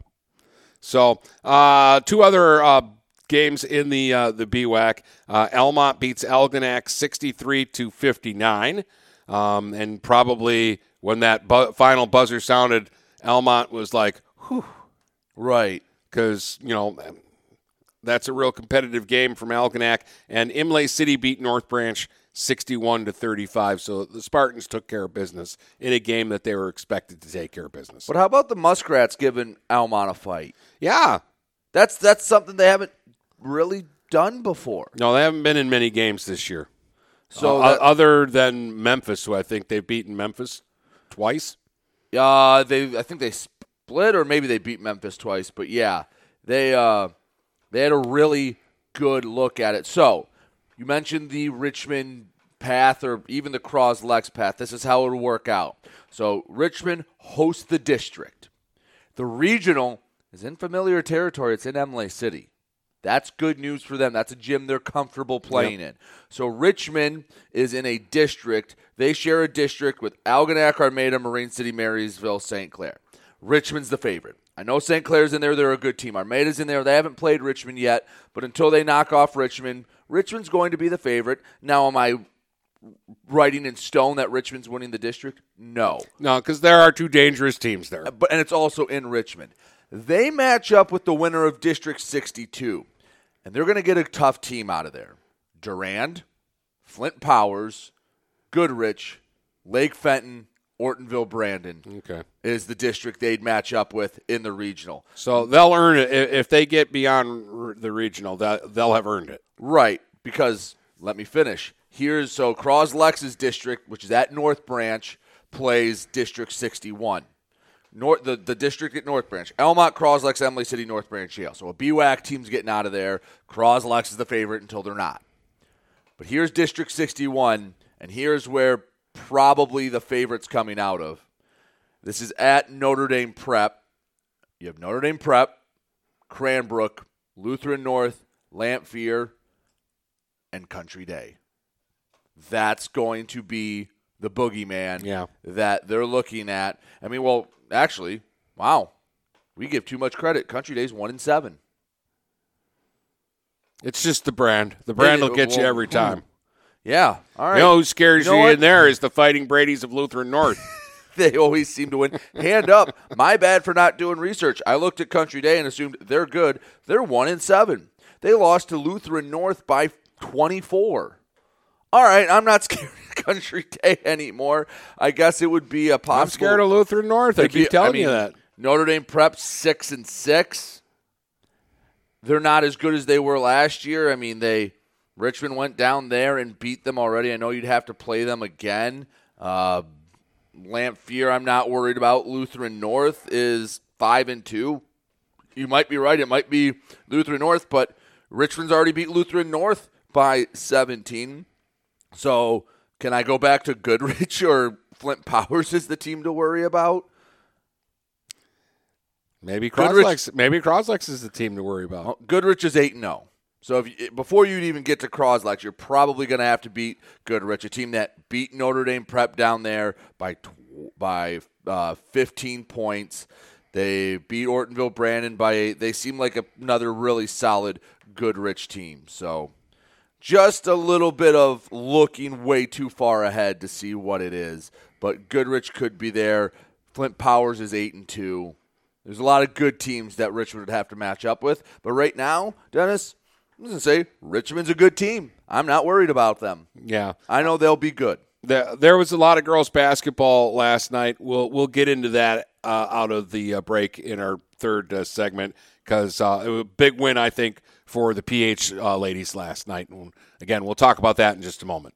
So uh, two other uh, games in the uh, the BWAC. Uh, Almont beats Algonac sixty three to fifty nine, um, and probably when that bu- final buzzer sounded, Almont was like, "Whew," right? Because you know that's a real competitive game from Algonac, and Imlay City beat North Branch. 61 to 35. So the Spartans took care of business in a game that they were expected to take care of business. But how about the Muskrats giving Almont a fight? Yeah. That's that's something they haven't really done before. No, they haven't been in many games this year. So Uh, that- other than Memphis, who I think they've beaten Memphis twice. Uh, they I think they split or maybe they beat Memphis twice, but yeah, they uh they had a really good look at it. So you mentioned the Richmond path or even the Croslex path. This is how it'll work out. So Richmond hosts the district. The regional is in familiar territory. It's in Imlay City. That's good news for them. That's a gym they're comfortable playing in. So Richmond is in a district. They share a district with Algonac, Armada, Marine City, Marysville, St. Clair. Richmond's the favorite. I know St. Clair's in there. They're a good team. Armada's in there. They haven't played Richmond yet, but until they knock off Richmond, Richmond's going to be the favorite. Now, am I writing in stone that Richmond's winning the district? No. No, because there are two dangerous teams there. But and it's also in Richmond. They match up with the winner of District 62, and they're going to get a tough team out of there. Durand, Flint Powers, Goodrich, Lake Fenton, Ortonville, Brandon. Okay. Is the district they'd match up with in the regional. So they'll earn it if if they get beyond the regional. That they'll have earned it. Right, because let me finish. Here's so Croslex's district, which is at North Branch, plays District 61. North the, the district at North Branch. Almont, Croslex, Imlay City, North Branch, Yale. So a BWAC team's getting out of there. Croslex is the favorite until they're not. But here's District 61, and here's where probably the favorite's coming out of. This is at Notre Dame Prep. You have Notre Dame Prep, Cranbrook, Lutheran North, Lamphere, and Country Day. That's going to be the boogeyman Yeah. that they're looking at. I mean, well, actually, wow. We give too much credit. Country Day's one in seven. It's just the brand. The brand will get you every time. Yeah. All right. You know who scares You know you, in there is the Fighting Brady's of Lutheran North. they always seem to win. Hand up. My bad for not doing research. I looked at Country Day and assumed they're good. They're one in seven. They lost to Lutheran North by 24. All right, I'm not scared of Country Day anymore. I guess it would be a possible. I'm scared of Lutheran North. I keep be- telling I mean, you that. Notre Dame Prep six and six. They're not as good as they were last year. I mean, they Richmond went down there and beat them already. I know you'd have to play them again. Uh, Lamphere, I'm not worried about. Lutheran North is five and two. You might be right. It might be Lutheran North, but Richmond's already beat Lutheran North by 17. So can I go back to Goodrich or Flint Powers is the team to worry about? Maybe Croslex. Maybe Croslex is the team to worry about. Well, Goodrich is eight and zero. So if you, before you'd even get to Croslex, you're probably going to have to beat Goodrich, a team that beat Notre Dame Prep down there by tw- by uh, 15 points. They beat Ortonville Brandon by eight. They seem like another really solid Goodrich team. So just a little bit of looking way too far ahead to see what it is. But Goodrich could be there. Flint Powers is eight and two. There's a lot of good teams that Richmond would have to match up with. But right now, Dennis, I'm going to say Richmond's a good team. I'm not worried about them. Yeah. I know they'll be good. There, there was a lot of girls basketball last night. We'll we'll get into that uh, out of the uh, break in our third uh, segment because uh, it was a big win, I think, for the PH uh, ladies last night. And again, we'll talk about that in just a moment.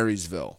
Marysville.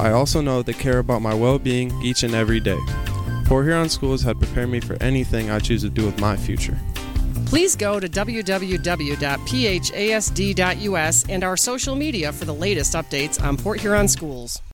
I also know they care about my well being each and every day. Port Huron Schools had prepared me for anything I choose to do with my future. Please go to www.phasd.us and our social media for the latest updates on Port Huron schools.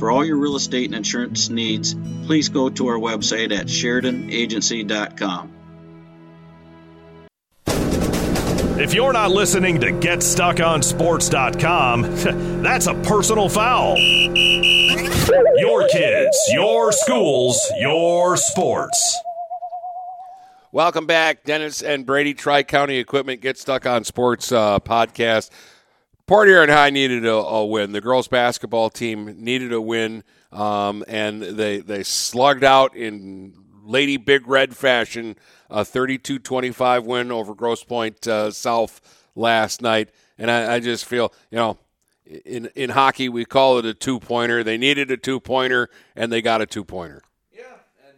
For all your real estate and insurance needs, please go to our website at SheridanAgency.com. If you're not listening to GetStuckOnSports.com, that's a personal foul. Your kids, your schools, your sports. Welcome back, Dennis and Brady, Tri County Equipment Get Stuck on Sports uh, podcast. Port Huron High needed a, a, win. The girls basketball team needed a win, um, and they they slugged out in Lady Big Red fashion, a 32-25 win over Grosse Pointe uh, South last night, and I, I just feel you know. In in hockey, we call it a two pointer. They needed a two pointer, and they got a two pointer. Yeah, and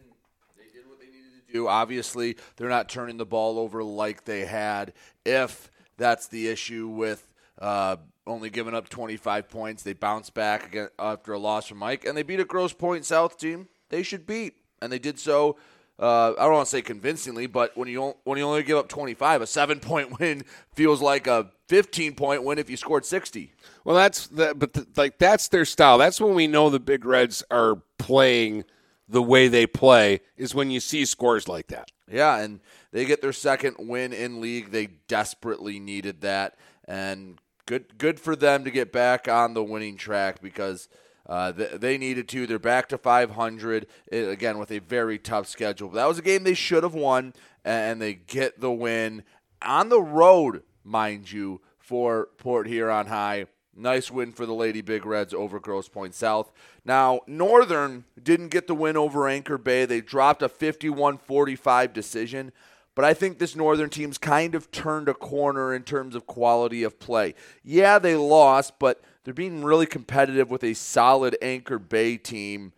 they did what they needed to do. Obviously, they're not turning the ball over like they had. If that's the issue with uh, only giving up 25 points, they bounce back again after a loss from Mike, and they beat a Grosse Pointe South team they should beat, and they did so. Uh, I don't want to say convincingly, but when you when you only give up 25, a seven point win feels like a 15 point win if you scored 60. Well, that's the, but the, like that's their style. That's when we know the Big Reds are playing the way they play is when you see scores like that. Yeah, and they get their second win in league. They desperately needed that, and good good for them to get back on the winning track because uh, they, they needed to. They're back to 500 eh, again with a very tough schedule. But that was a game they should have won, and they get the win on the road, mind you, for Port Huron High. Nice win for the Lady Big Reds over Grosse Pointe South. Now, Northern didn't get the win over Anchor Bay. They dropped a 51 45 decision. But I think this Northern team's kind of turned a corner in terms of quality of play. Yeah, they lost, but they're being really competitive with a solid Anchor Bay team.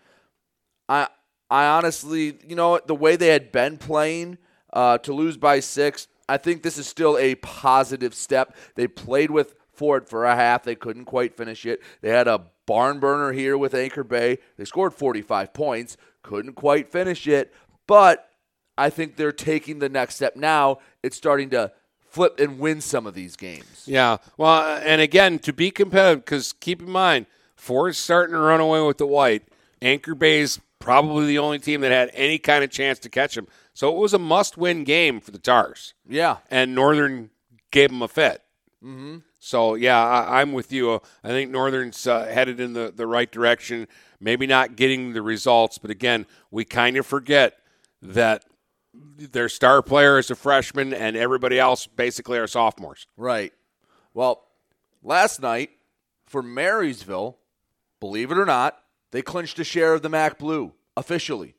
I I honestly, you know, the way they had been playing uh, to lose by six, I think this is still a positive step. They played with Ford for a half. They couldn't quite finish it. They had a barn burner here with Anchor Bay. They scored 45 points, couldn't quite finish it, but I think they're taking the next step now. It's starting to flip and win some of these games. Yeah. Well, and again, to be competitive, because keep in mind, Ford's starting to run away with the white. Anchor Bay's probably the only team that had any kind of chance to catch them. So it was a must win game for the Tars. Yeah. And Northern gave them a fit. Mm-hmm. So, yeah, I, am with you. I think Northern's uh, headed in the, the right direction. Maybe not getting the results, but again, we kind of forget that their star player is a freshman and everybody else basically are sophomores. Right. Well, last night for Marysville, believe it or not, they clinched a share of the MAC Blue officially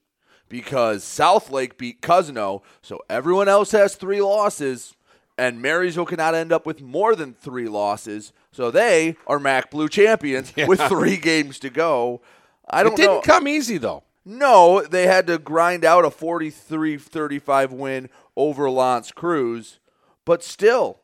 because Southlake beat Cousino, so everyone else has three losses and Marysville cannot end up with more than three losses. So they are MAC Blue champions yeah. with three games to go. I don't it didn't know. come easy though. No, they had to grind out a 43-35 win over L'Anse Creuse, but still,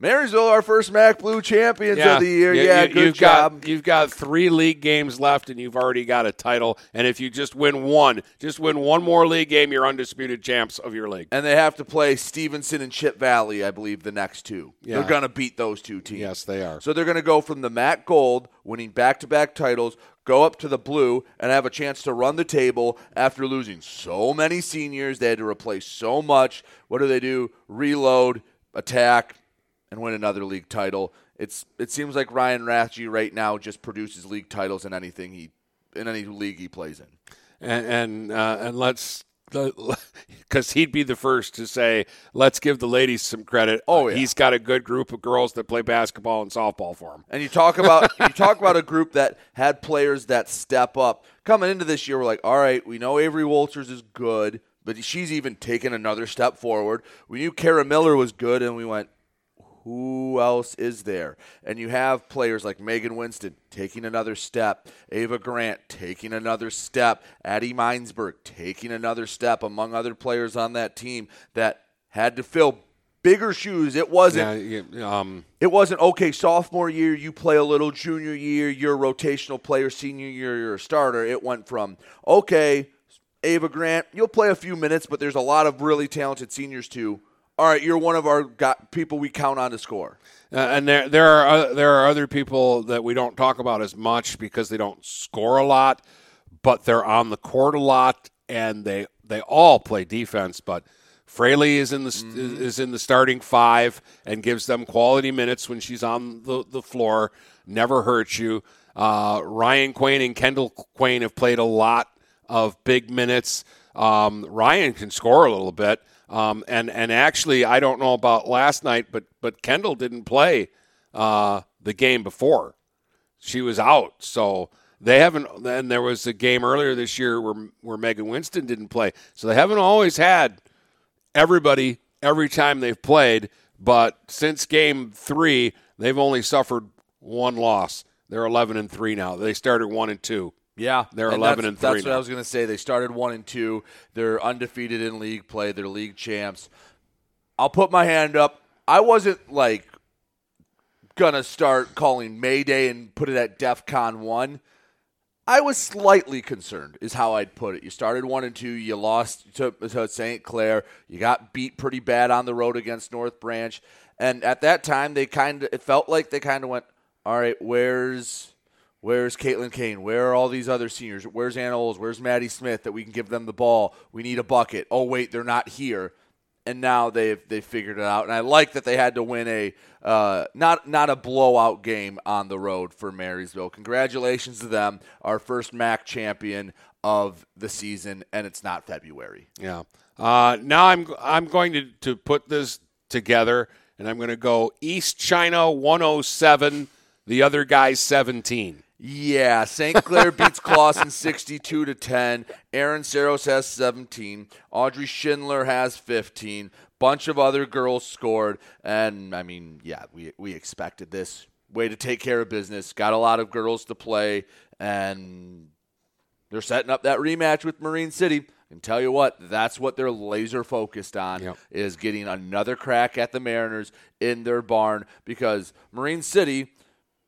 Marysville, our first MAC Blue champions yeah. of the year. You, yeah, you, good you've job. Got, you've got three league games left, and you've already got a title. And if you just win one, just win one more league game, you're undisputed champs of your league. And they have to play Stevenson and Chip Valley, I believe, the next two. Yeah. They're going to beat those two teams. Yes, they are. So they're going to go from the MAC Gold, winning back-to-back titles, go up to the blue and have a chance to run the table after losing so many seniors. They had to replace so much. What do they do? Reload, attack, and win another league title. It's it seems like Ryan Rathje right now just produces league titles in anything he in any league he plays in. And and, uh, and let's because he'd be the first to say, "Let's give the ladies some credit." Oh, yeah. he's got a good group of girls that play basketball and softball for him. And you talk about you talk about a group that had players that step up coming into this year. We're like, all right, we know Avery Walters is good, but she's even taken another step forward. We knew Kara Miller was good, and we went, who else is there? And you have players like Megan Winston taking another step, Ava Grant taking another step, Addie Minesberg taking another step, among other players on that team that had to fill bigger shoes. It wasn't. Yeah, um, it wasn't okay. Sophomore year, you play a little. Junior year, you're a rotational player. Senior year, you're a starter. It went from okay, Ava Grant, you'll play a few minutes, but there's a lot of really talented seniors too all right, you're one of our people we count on to score. Uh, and there there are uh, there are other people that we don't talk about as much because they don't score a lot, but they're on the court a lot, and they they all play defense. But Fraley is in the mm-hmm. is in the starting five and gives them quality minutes when she's on the, the floor. Never hurts you. Uh, Ryan Quain and Kendall Quain have played a lot of big minutes. Um, Ryan can score a little bit. Um, and and actually, I don't know about last night, but but Kendall didn't play uh, the game before. She was out, so they haven't. And there was a game earlier this year where where Megan Winston didn't play, so they haven't always had everybody every time they've played. But since game three, they've only suffered one loss. They're eleven and three now. They started one and two. Yeah, they're and eleven and three. That's what. I was going to say. They started one and two. They're undefeated in league play. They're league champs. I'll put my hand up. I wasn't like gonna start calling Mayday and put it at DEFCON one. I was slightly concerned, is how I'd put it. You started one and two. You lost to, to St. Clair. You got beat pretty bad on the road against North Branch, and at that time, they kind of it felt like they kind of went, "All right, where's Where's Caitlin Kane? Where are all these other seniors? Where's Anna Oles? Where's Maddie Smith that we can give them the ball? We need a bucket. Oh wait, they're not here. And now they've they figured it out. And I like that they had to win a uh, not not a blowout game on the road for Marysville. Congratulations to them, our first MAC champion of the season, and it's not February. Yeah. Uh, now I'm I'm going to, to put this together, and I'm going to go East China 107, the other guy's 17. Yeah, St. Clair beats Clawson 62 to 10. Aaron Saros has 17. Audrey Schindler has 15. Bunch of other girls scored, and I mean, yeah, we we expected this. Way to take care of business. Got a lot of girls to play, and they're setting up that rematch with Marine City. And tell you what, that's what they're laser focused on Yep. is getting another crack at the Mariners in their barn because Marine City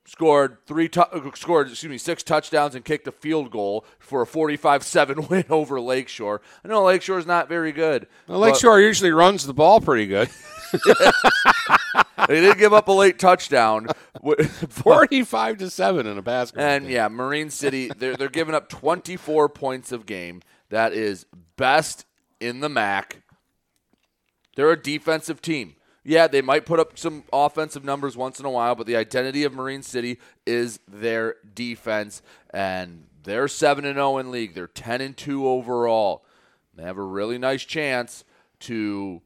scored three tu- uh, scored excuse me six touchdowns and kicked a field goal for a 45-7 win over Lakeshore. I know Lakeshore's not very good. Well, Lakeshore usually runs the ball pretty good. they did give up a late touchdown. 45 to 7 in a basketball. And yeah, Marine City they're they're giving up 24 points of game. That is best in the MAC. They're a defensive team. Yeah, they might put up some offensive numbers once in a while, but the identity of Marine City is their defense and they're 7 and 0 in league. They're 10 and 2 overall. They have a really nice chance to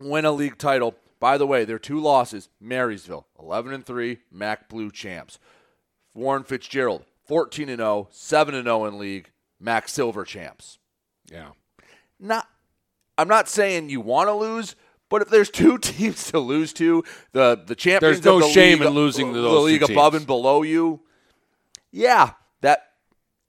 win a league title. By the way, their two losses, Marysville, 11 and 3, MAC Blue champs. Warren Fitzgerald, 14 and 0, 7 and 0 in league, MAC Silver champs. Yeah. Not I'm not saying you want to lose, but if there's two teams to lose to, the the champions There's no of the shame league, in losing to the league above teams. and below you. Yeah, that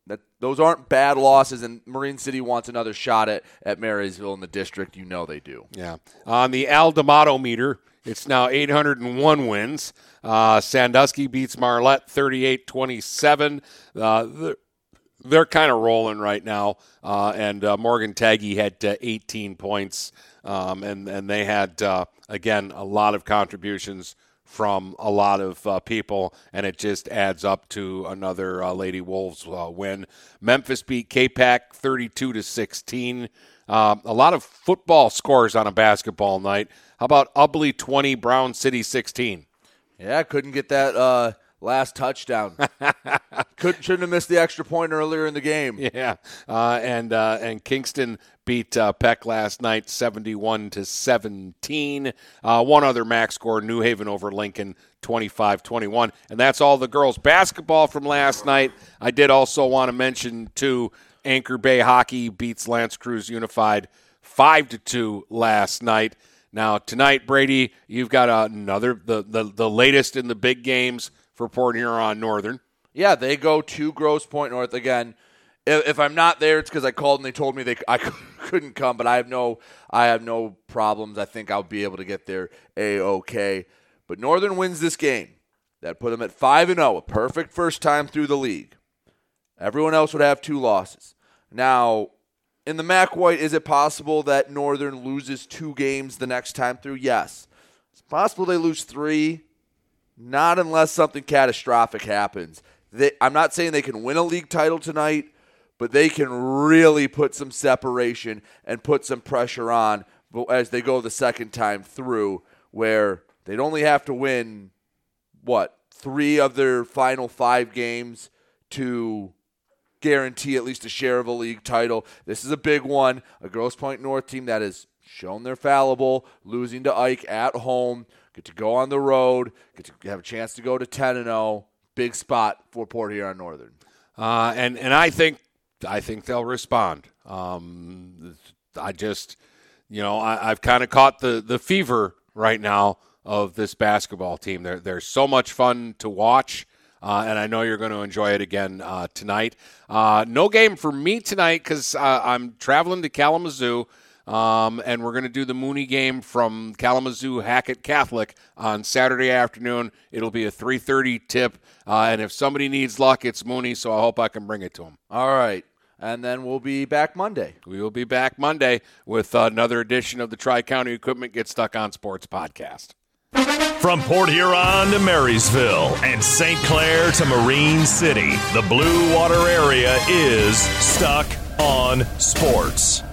that those aren't bad losses and Marine City wants another shot at at Marysville in the district, you know they do. Yeah. On the Aldamato meter, it's now 801 wins. Uh, Sandusky beats Marlette 38 27. Uh, they're kind of rolling right now. Uh, and uh, Morgan Taggy had uh, 18 points. Um, and, and they had, uh, again, a lot of contributions from a lot of uh, people, and it just adds up to another uh, Lady Wolves win. Memphis beat Capac 32 to 16. Um, a lot of football scores on a basketball night. How about Ubly 20, Brown City 16? Yeah, couldn't get that last touchdown. Couldn't shouldn't have missed the extra point earlier in the game. Yeah, uh, and uh, and Kingston beat uh, Peck last night, seventy-one to seventeen. Uh, one other max score: New Haven over Lincoln, 25-21. and that's all the girls basketball from last night. I did also want to mention too, Anchor Bay hockey beats L'Anse Creuse Unified five to two last night. Now tonight, Brady, you've got another the, the the latest in the big games for Port Huron Northern. Yeah, they go to Grosse Pointe North again. If, if I'm not there, it's because I called and they told me they I couldn't come. But I have no I have no problems. I think I'll be able to get there a okay. But Northern wins this game. That put them at five and zero, a perfect first time through the league. Everyone else would have two losses. Now, in the MAC White, is it possible that Northern loses two games the next time through? Yes. It's possible they lose three. Not unless something catastrophic happens. They, I'm not saying they can win a league title tonight, but they can really put some separation and put some pressure on as they go the second time through, where they'd only have to win, what, three of their final five games to guarantee at least a share of a league title. This is a big one. A Grosse Pointe North team that has shown they're fallible, losing to Ike at home, get to go on the road, get to have a chance to go to 10 and 0. big spot for Port Huron Northern. Uh, and and I think I think they'll respond. Um, I just, you know, I, I've kind of caught the the fever right now of this basketball team. They're they're so much fun to watch. Uh, and I know you're going to enjoy it again uh, tonight. Uh, no game for me tonight because uh, I'm traveling to Kalamazoo, um, and we're going to do the Mooney game from Kalamazoo Hackett Catholic on Saturday afternoon. It'll be a 3:30 tip, uh, and if somebody needs luck, it's Mooney. So I hope I can bring it to them. All right. And then we'll be back Monday. We will be back Monday with another edition of the Tri County Equipment Get Stuck on Sports podcast. From Port Huron to Marysville and St. Clair to Marine City, the Blue Water area is stuck on sports.